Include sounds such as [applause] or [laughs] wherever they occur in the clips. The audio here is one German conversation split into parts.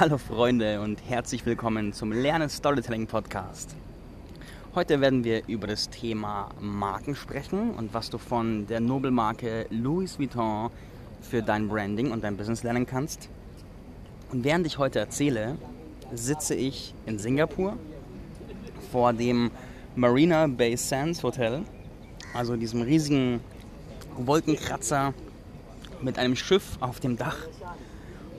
Hallo Freunde und herzlich willkommen zum Lernen Storytelling Podcast. Heute werden wir über das Thema Marken sprechen und was du von der Nobelmarke Louis Vuitton für dein Branding und dein Business lernen kannst. Und während ich heute erzähle, sitze ich in Singapur vor dem Marina Bay Sands Hotel, also diesem riesigen Wolkenkratzer mit einem Schiff auf dem Dach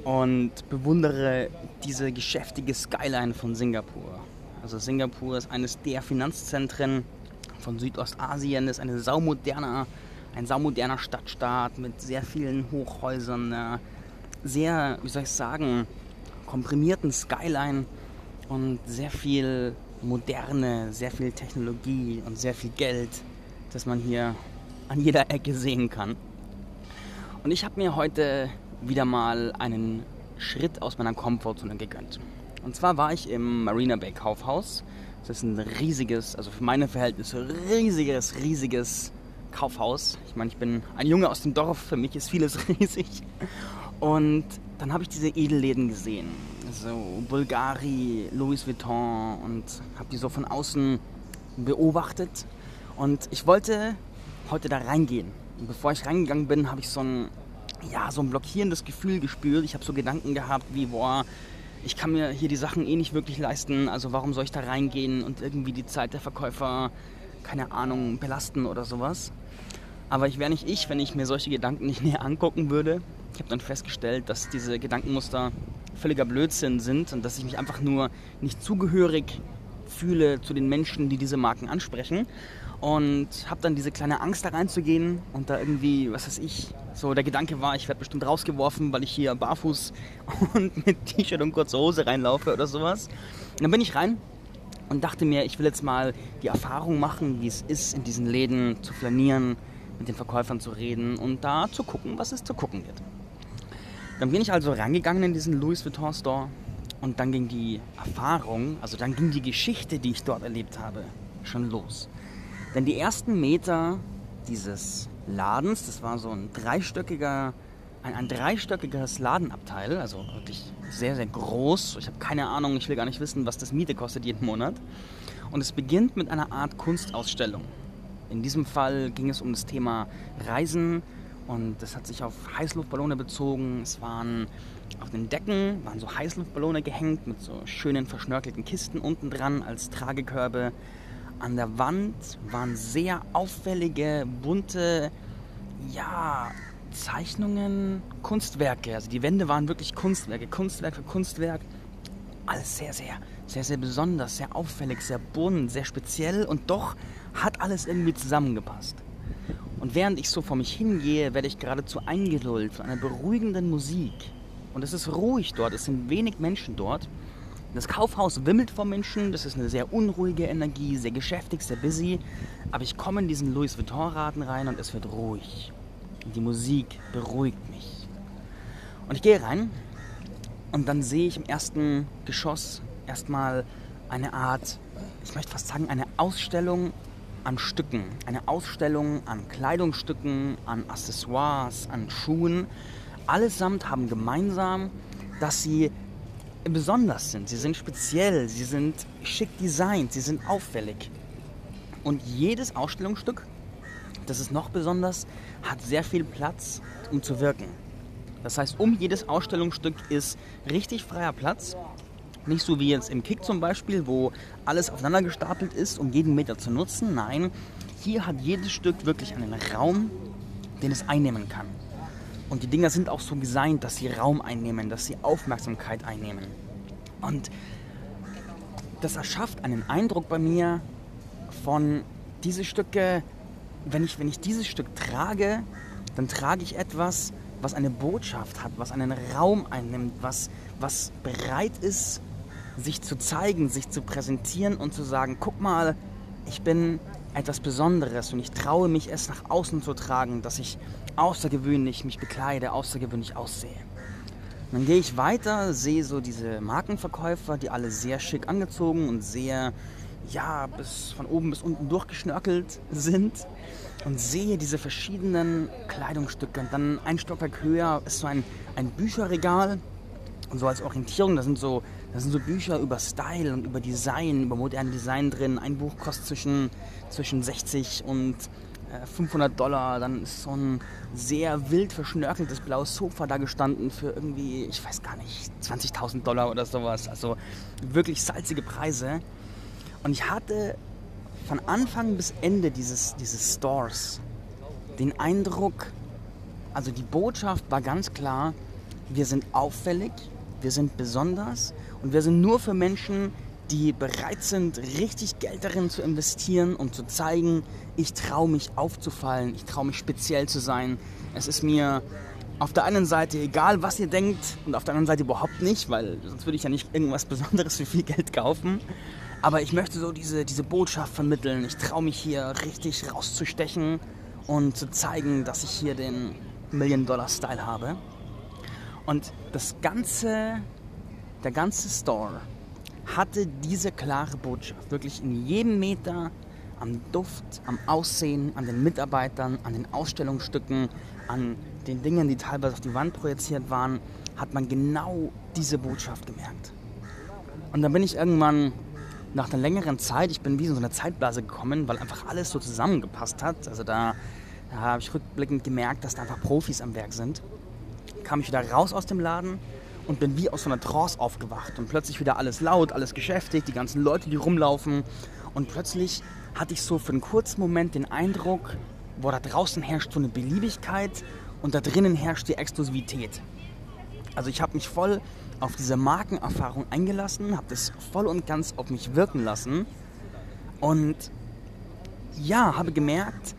und bewundere diese geschäftige Skyline von Singapur. Also Singapur ist eines der Finanzzentren von Südostasien, ist eine saumoderner, ein saumoderner Stadtstaat mit sehr vielen Hochhäusern, einer sehr, wie soll ich sagen, komprimierten Skyline und sehr viel Moderne, sehr viel Technologie und sehr viel Geld, das man hier an jeder Ecke sehen kann. Und ich habe mir heute wieder mal einen Schritt aus meiner Komfortzone gegönnt. Und zwar war ich im Marina Bay Kaufhaus. Das ist ein riesiges, also für meine Verhältnisse riesiges, riesiges Kaufhaus. Ich meine, ich bin ein Junge aus dem Dorf, für mich ist vieles [laughs] riesig. Und dann habe ich diese Edelläden gesehen. So Bulgari, Louis Vuitton und habe die so von außen beobachtet. Und ich wollte heute da reingehen. Und bevor ich reingegangen bin, habe ich so ein ja, so ein blockierendes Gefühl gespürt. Ich habe so Gedanken gehabt wie, boah, ich kann mir hier die Sachen eh nicht wirklich leisten, also warum soll ich da reingehen und irgendwie die Zeit der Verkäufer, keine Ahnung, belasten oder sowas. Aber ich wäre nicht ich, wenn ich mir solche Gedanken nicht [laughs] näher angucken würde. Ich habe dann festgestellt, dass diese Gedankenmuster völliger Blödsinn sind und dass ich mich einfach nur nicht zugehörig fühle zu den Menschen, die diese Marken ansprechen und habe dann diese kleine Angst da reinzugehen und da irgendwie, was weiß ich, so der Gedanke war, ich werde bestimmt rausgeworfen, weil ich hier barfuß [laughs] und mit T-Shirt und kurzer Hose reinlaufe oder sowas. Und dann bin ich rein und dachte mir, ich will jetzt mal die Erfahrung machen, wie es ist, in diesen Läden zu flanieren, mit den Verkäufern zu reden und da zu gucken, was es zu gucken wird. Dann bin ich also reingegangen in diesen Louis Vuitton Store und dann ging die Erfahrung, also dann ging die Geschichte, die ich dort erlebt habe, schon los. Denn die ersten Meter dieses Ladens, das war so ein dreistöckiger, ein, ein dreistöckiges Ladenabteil, also wirklich sehr, sehr groß. Ich habe keine Ahnung, ich will gar nicht wissen, was das Miete kostet jeden Monat. Und es beginnt mit einer Art Kunstausstellung. In diesem Fall ging es um das Thema Reisen und das hat sich auf Heißluftballone bezogen. Es waren auf den Decken waren so Heißluftballone gehängt mit so schönen verschnörkelten Kisten unten dran als Tragekörbe. An der Wand waren sehr auffällige, bunte, ja, Zeichnungen, Kunstwerke. Also die Wände waren wirklich Kunstwerke, Kunstwerk für Kunstwerk. Alles sehr, sehr, sehr, sehr besonders, sehr auffällig, sehr bunt, sehr speziell und doch hat alles irgendwie zusammengepasst. Und während ich so vor mich hingehe, werde ich geradezu eingelullt von einer beruhigenden Musik. Und es ist ruhig dort, es sind wenig Menschen dort. Das Kaufhaus wimmelt vor Menschen, das ist eine sehr unruhige Energie, sehr geschäftig, sehr busy. Aber ich komme in diesen Louis Vuitton-Raten rein und es wird ruhig. Die Musik beruhigt mich. Und ich gehe rein und dann sehe ich im ersten Geschoss erstmal eine Art, ich möchte fast sagen, eine Ausstellung an Stücken. Eine Ausstellung an Kleidungsstücken, an Accessoires, an Schuhen. Allesamt haben gemeinsam, dass sie besonders sind, sie sind speziell, sie sind schick designt, sie sind auffällig. Und jedes Ausstellungsstück, das ist noch besonders, hat sehr viel Platz, um zu wirken. Das heißt, um jedes Ausstellungsstück ist richtig freier Platz. Nicht so wie jetzt im Kick zum Beispiel, wo alles aufeinander gestapelt ist, um jeden Meter zu nutzen. Nein, hier hat jedes Stück wirklich einen Raum, den es einnehmen kann. Und die Dinger sind auch so designt, dass sie Raum einnehmen, dass sie Aufmerksamkeit einnehmen. Und das erschafft einen Eindruck bei mir von diese Stücke, wenn ich, wenn ich dieses Stück trage, dann trage ich etwas, was eine Botschaft hat, was einen Raum einnimmt, was, was bereit ist, sich zu zeigen, sich zu präsentieren und zu sagen, guck mal, ich bin etwas Besonderes und ich traue mich es nach außen zu tragen, dass ich außergewöhnlich mich bekleide, außergewöhnlich aussehe. Und dann gehe ich weiter, sehe so diese Markenverkäufer, die alle sehr schick angezogen und sehr, ja, bis von oben bis unten durchgeschnörkelt sind und sehe diese verschiedenen Kleidungsstücke. Und dann ein Stockwerk höher ist so ein, ein Bücherregal Und so als Orientierung, da sind so, da sind so Bücher über Style und über Design, über moderne Design drin. Ein Buch kostet zwischen, zwischen 60 und 500 äh, Dollar. Dann ist so ein sehr wild verschnörkeltes blaues Sofa da gestanden für irgendwie, ich weiß gar nicht, 20.000 Dollar oder sowas. Also wirklich salzige Preise. Und ich hatte von Anfang bis Ende dieses, dieses Stores den Eindruck, also die Botschaft war ganz klar, wir sind auffällig, wir sind besonders und wir sind nur für Menschen, die bereit sind, richtig Geld darin zu investieren, um zu zeigen, ich traue mich aufzufallen, ich traue mich speziell zu sein. Es ist mir auf der einen Seite egal, was ihr denkt und auf der anderen Seite überhaupt nicht, weil sonst würde ich ja nicht irgendwas Besonderes für viel Geld kaufen. Aber ich möchte so diese, diese Botschaft vermitteln. Ich traue mich hier richtig rauszustechen und zu zeigen, dass ich hier den Million-Dollar-Style habe. Und das ganze, der ganze Store hatte diese klare Botschaft. Wirklich in jedem Meter am Duft, am Aussehen, an den Mitarbeitern, an den Ausstellungsstücken, an den Dingen, die teilweise auf die Wand projiziert waren, hat man genau diese Botschaft gemerkt. Und dann bin ich irgendwann nach einer längeren Zeit, ich bin wie in so eine Zeitblase gekommen, weil einfach alles so zusammengepasst hat. Also da, da habe ich rückblickend gemerkt, dass da einfach Profis am Werk sind. Kam ich wieder raus aus dem Laden und bin wie aus so einer Trance aufgewacht und plötzlich wieder alles laut, alles geschäftig, die ganzen Leute, die rumlaufen und plötzlich hatte ich so für einen kurzen Moment den Eindruck, wo da draußen herrscht so eine Beliebigkeit und da drinnen herrscht die Exklusivität. Also ich habe mich voll auf diese Markenerfahrung eingelassen, habe das voll und ganz auf mich wirken lassen und ja, habe gemerkt,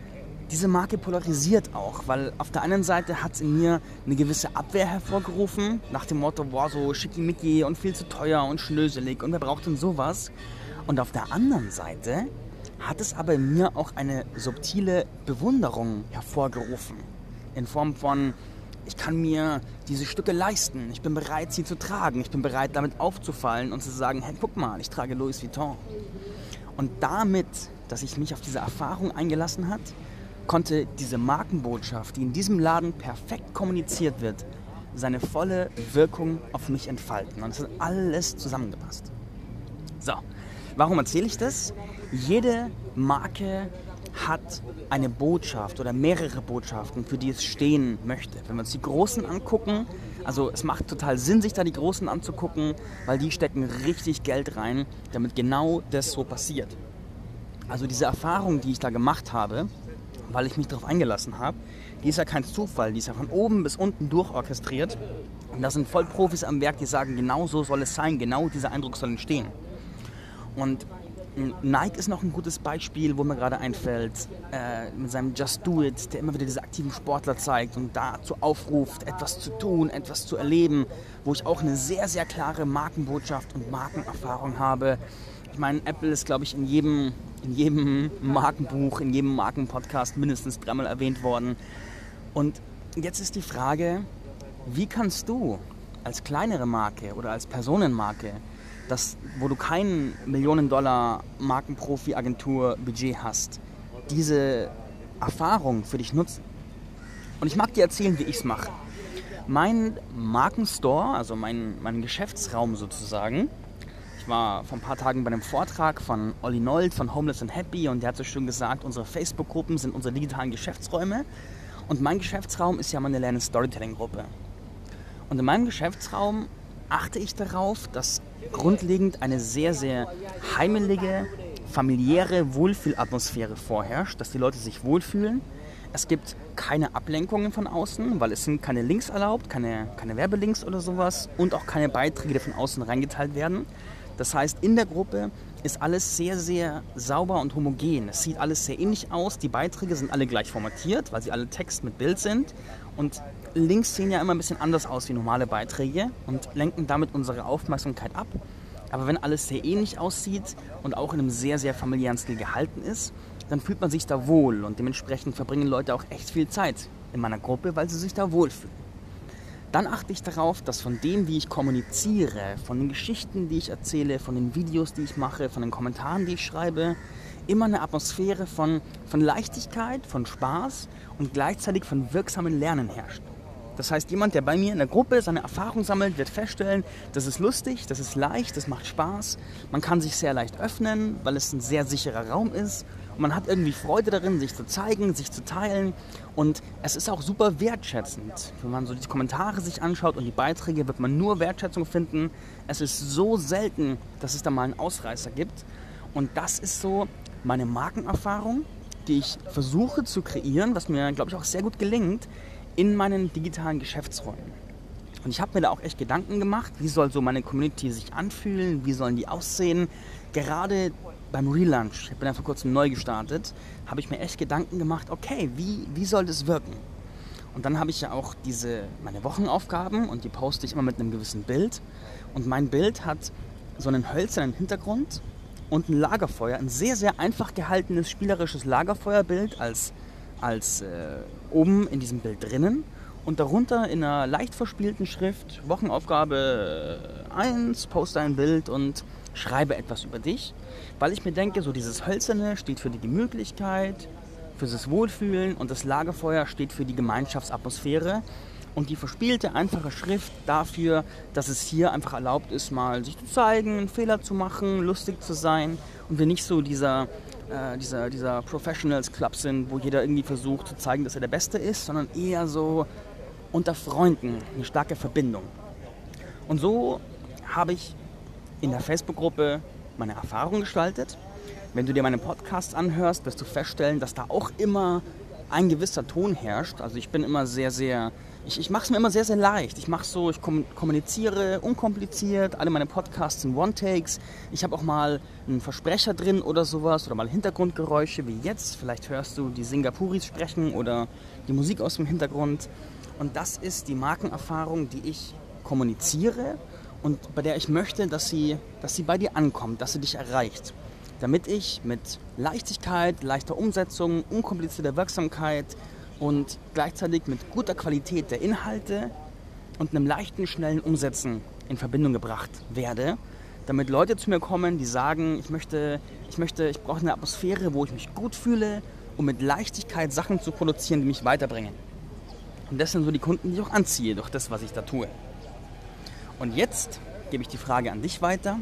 diese Marke polarisiert auch, weil auf der einen Seite hat es in mir eine gewisse Abwehr hervorgerufen, nach dem Motto, boah, so schickimicki und viel zu teuer und schnöselig und wer braucht denn sowas? Und auf der anderen Seite hat es aber in mir auch eine subtile Bewunderung hervorgerufen, in Form von, ich kann mir diese Stücke leisten, ich bin bereit, sie zu tragen, ich bin bereit, damit aufzufallen und zu sagen, hey, guck mal, ich trage Louis Vuitton. Und damit, dass ich mich auf diese Erfahrung eingelassen hat, konnte diese Markenbotschaft, die in diesem Laden perfekt kommuniziert wird, seine volle Wirkung auf mich entfalten. Und es hat alles zusammengepasst. So, warum erzähle ich das? Jede Marke hat eine Botschaft oder mehrere Botschaften, für die es stehen möchte. Wenn wir uns die Großen angucken, also es macht total Sinn, sich da die Großen anzugucken, weil die stecken richtig Geld rein, damit genau das so passiert. Also diese Erfahrung, die ich da gemacht habe, weil ich mich darauf eingelassen habe, die ist ja kein Zufall, die ist ja von oben bis unten durchorchestriert. Und da sind Vollprofis am Werk, die sagen, genau so soll es sein, genau dieser Eindruck soll entstehen. Und Nike ist noch ein gutes Beispiel, wo mir gerade einfällt, äh, mit seinem Just Do It, der immer wieder diese aktiven Sportler zeigt und dazu aufruft, etwas zu tun, etwas zu erleben, wo ich auch eine sehr, sehr klare Markenbotschaft und Markenerfahrung habe. Ich meine, Apple ist, glaube ich, in jedem, in jedem Markenbuch, in jedem Markenpodcast mindestens dreimal erwähnt worden. Und jetzt ist die Frage, wie kannst du als kleinere Marke oder als Personenmarke dass, wo du kein Millionen-Dollar Markenprofi-Agentur-Budget hast, diese Erfahrung für dich nutzen. Und ich mag dir erzählen, wie ich es mache. Mein Markenstore, also mein, mein Geschäftsraum sozusagen, ich war vor ein paar Tagen bei einem Vortrag von Olli Nold von Homeless and Happy und der hat so schön gesagt, unsere Facebook-Gruppen sind unsere digitalen Geschäftsräume und mein Geschäftsraum ist ja meine Lernen Storytelling-Gruppe. Und in meinem Geschäftsraum achte ich darauf, dass grundlegend eine sehr, sehr heimelige, familiäre Wohlfühlatmosphäre vorherrscht, dass die Leute sich wohlfühlen. Es gibt keine Ablenkungen von außen, weil es sind keine Links erlaubt, keine, keine Werbelinks oder sowas und auch keine Beiträge, die von außen reingeteilt werden. Das heißt, in der Gruppe ist alles sehr, sehr sauber und homogen. Es sieht alles sehr ähnlich aus. Die Beiträge sind alle gleich formatiert, weil sie alle Text mit Bild sind. Und Links sehen ja immer ein bisschen anders aus wie normale Beiträge und lenken damit unsere Aufmerksamkeit ab. Aber wenn alles sehr ähnlich aussieht und auch in einem sehr, sehr familiären Stil gehalten ist, dann fühlt man sich da wohl und dementsprechend verbringen Leute auch echt viel Zeit in meiner Gruppe, weil sie sich da wohlfühlen. Dann achte ich darauf, dass von dem, wie ich kommuniziere, von den Geschichten, die ich erzähle, von den Videos, die ich mache, von den Kommentaren, die ich schreibe, immer eine Atmosphäre von, von Leichtigkeit, von Spaß und gleichzeitig von wirksamen Lernen herrscht. Das heißt, jemand, der bei mir in der Gruppe seine Erfahrung sammelt, wird feststellen, das ist lustig, das ist leicht, das macht Spaß. Man kann sich sehr leicht öffnen, weil es ein sehr sicherer Raum ist. Und man hat irgendwie Freude darin, sich zu zeigen, sich zu teilen. Und es ist auch super wertschätzend. Wenn man so die Kommentare sich anschaut und die Beiträge, wird man nur Wertschätzung finden. Es ist so selten, dass es da mal einen Ausreißer gibt. Und das ist so meine Markenerfahrung, die ich versuche zu kreieren, was mir, glaube ich, auch sehr gut gelingt, in meinen digitalen Geschäftsräumen. Und ich habe mir da auch echt Gedanken gemacht, wie soll so meine Community sich anfühlen, wie sollen die aussehen. Gerade beim Relaunch, ich bin ja vor kurzem neu gestartet, habe ich mir echt Gedanken gemacht, okay, wie, wie soll das wirken? Und dann habe ich ja auch diese, meine Wochenaufgaben und die poste ich immer mit einem gewissen Bild. Und mein Bild hat so einen hölzernen Hintergrund und ein Lagerfeuer, ein sehr, sehr einfach gehaltenes spielerisches Lagerfeuerbild als als äh, oben in diesem Bild drinnen und darunter in einer leicht verspielten Schrift Wochenaufgabe 1, poste ein Bild und schreibe etwas über dich, weil ich mir denke, so dieses Hölzerne steht für die Gemütlichkeit, für das Wohlfühlen und das Lagerfeuer steht für die Gemeinschaftsatmosphäre. Und die verspielte, einfache Schrift dafür, dass es hier einfach erlaubt ist, mal sich zu zeigen, einen Fehler zu machen, lustig zu sein und wir nicht so dieser äh, dieser, dieser Professionals Club sind, wo jeder irgendwie versucht zu zeigen, dass er der Beste ist, sondern eher so unter Freunden eine starke Verbindung. Und so habe ich in der Facebook-Gruppe meine Erfahrung gestaltet. Wenn du dir meine Podcasts anhörst, wirst du feststellen, dass da auch immer ein gewisser Ton herrscht. Also ich bin immer sehr, sehr ich, ich mache es mir immer sehr, sehr leicht. Ich mache so, ich kommuniziere unkompliziert, alle meine Podcasts sind One-Takes. Ich habe auch mal einen Versprecher drin oder sowas oder mal Hintergrundgeräusche wie jetzt. Vielleicht hörst du die Singapuris sprechen oder die Musik aus dem Hintergrund. Und das ist die Markenerfahrung, die ich kommuniziere und bei der ich möchte, dass sie, dass sie bei dir ankommt, dass sie dich erreicht. Damit ich mit Leichtigkeit, leichter Umsetzung, unkomplizierter Wirksamkeit und gleichzeitig mit guter Qualität der Inhalte und einem leichten, schnellen Umsetzen in Verbindung gebracht werde, damit Leute zu mir kommen, die sagen, ich möchte, ich möchte, ich brauche eine Atmosphäre, wo ich mich gut fühle, um mit Leichtigkeit Sachen zu produzieren, die mich weiterbringen. Und das sind so die Kunden, die ich auch anziehe durch das, was ich da tue. Und jetzt gebe ich die Frage an dich weiter.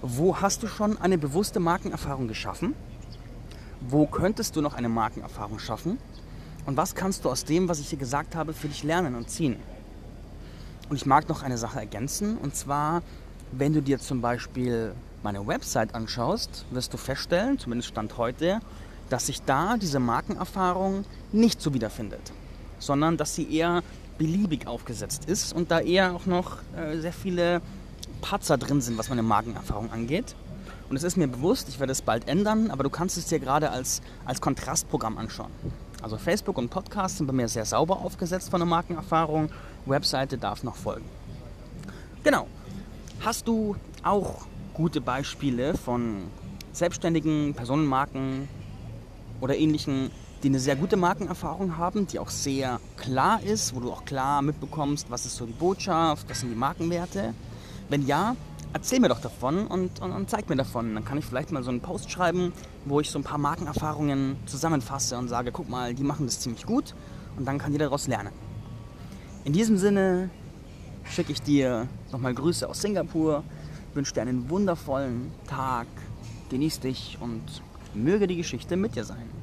Wo hast du schon eine bewusste Markenerfahrung geschaffen? Wo könntest du noch eine Markenerfahrung schaffen? Und was kannst du aus dem, was ich hier gesagt habe, für dich lernen und ziehen? Und ich mag noch eine Sache ergänzen, und zwar, wenn du dir zum Beispiel meine Website anschaust, wirst du feststellen, zumindest Stand heute, dass sich da diese Markenerfahrung nicht so wiederfindet, sondern dass sie eher beliebig aufgesetzt ist und da eher auch noch äh, sehr viele Patzer drin sind, was meine Markenerfahrung angeht. Und es ist mir bewusst, ich werde es bald ändern, aber du kannst es dir gerade als, als Kontrastprogramm anschauen. Also Facebook und Podcast sind bei mir sehr sauber aufgesetzt von der Markenerfahrung. Webseite darf noch folgen. Genau. Hast du auch gute Beispiele von selbstständigen Personenmarken oder ähnlichen, die eine sehr gute Markenerfahrung haben, die auch sehr klar ist, wo du auch klar mitbekommst, was ist so die Botschaft, was sind die Markenwerte? Wenn ja, erzähl mir doch davon und, und, und, zeig mir davon. Dann kann ich vielleicht mal so einen Post schreiben, wo ich so ein paar Markenerfahrungen zusammenfasse und sage, guck mal, die machen das ziemlich gut und dann kann jeder daraus lernen. In diesem Sinne schicke ich dir nochmal Grüße aus Singapur, wünsche dir einen wundervollen Tag, genieß dich und möge die Geschichte mit dir sein.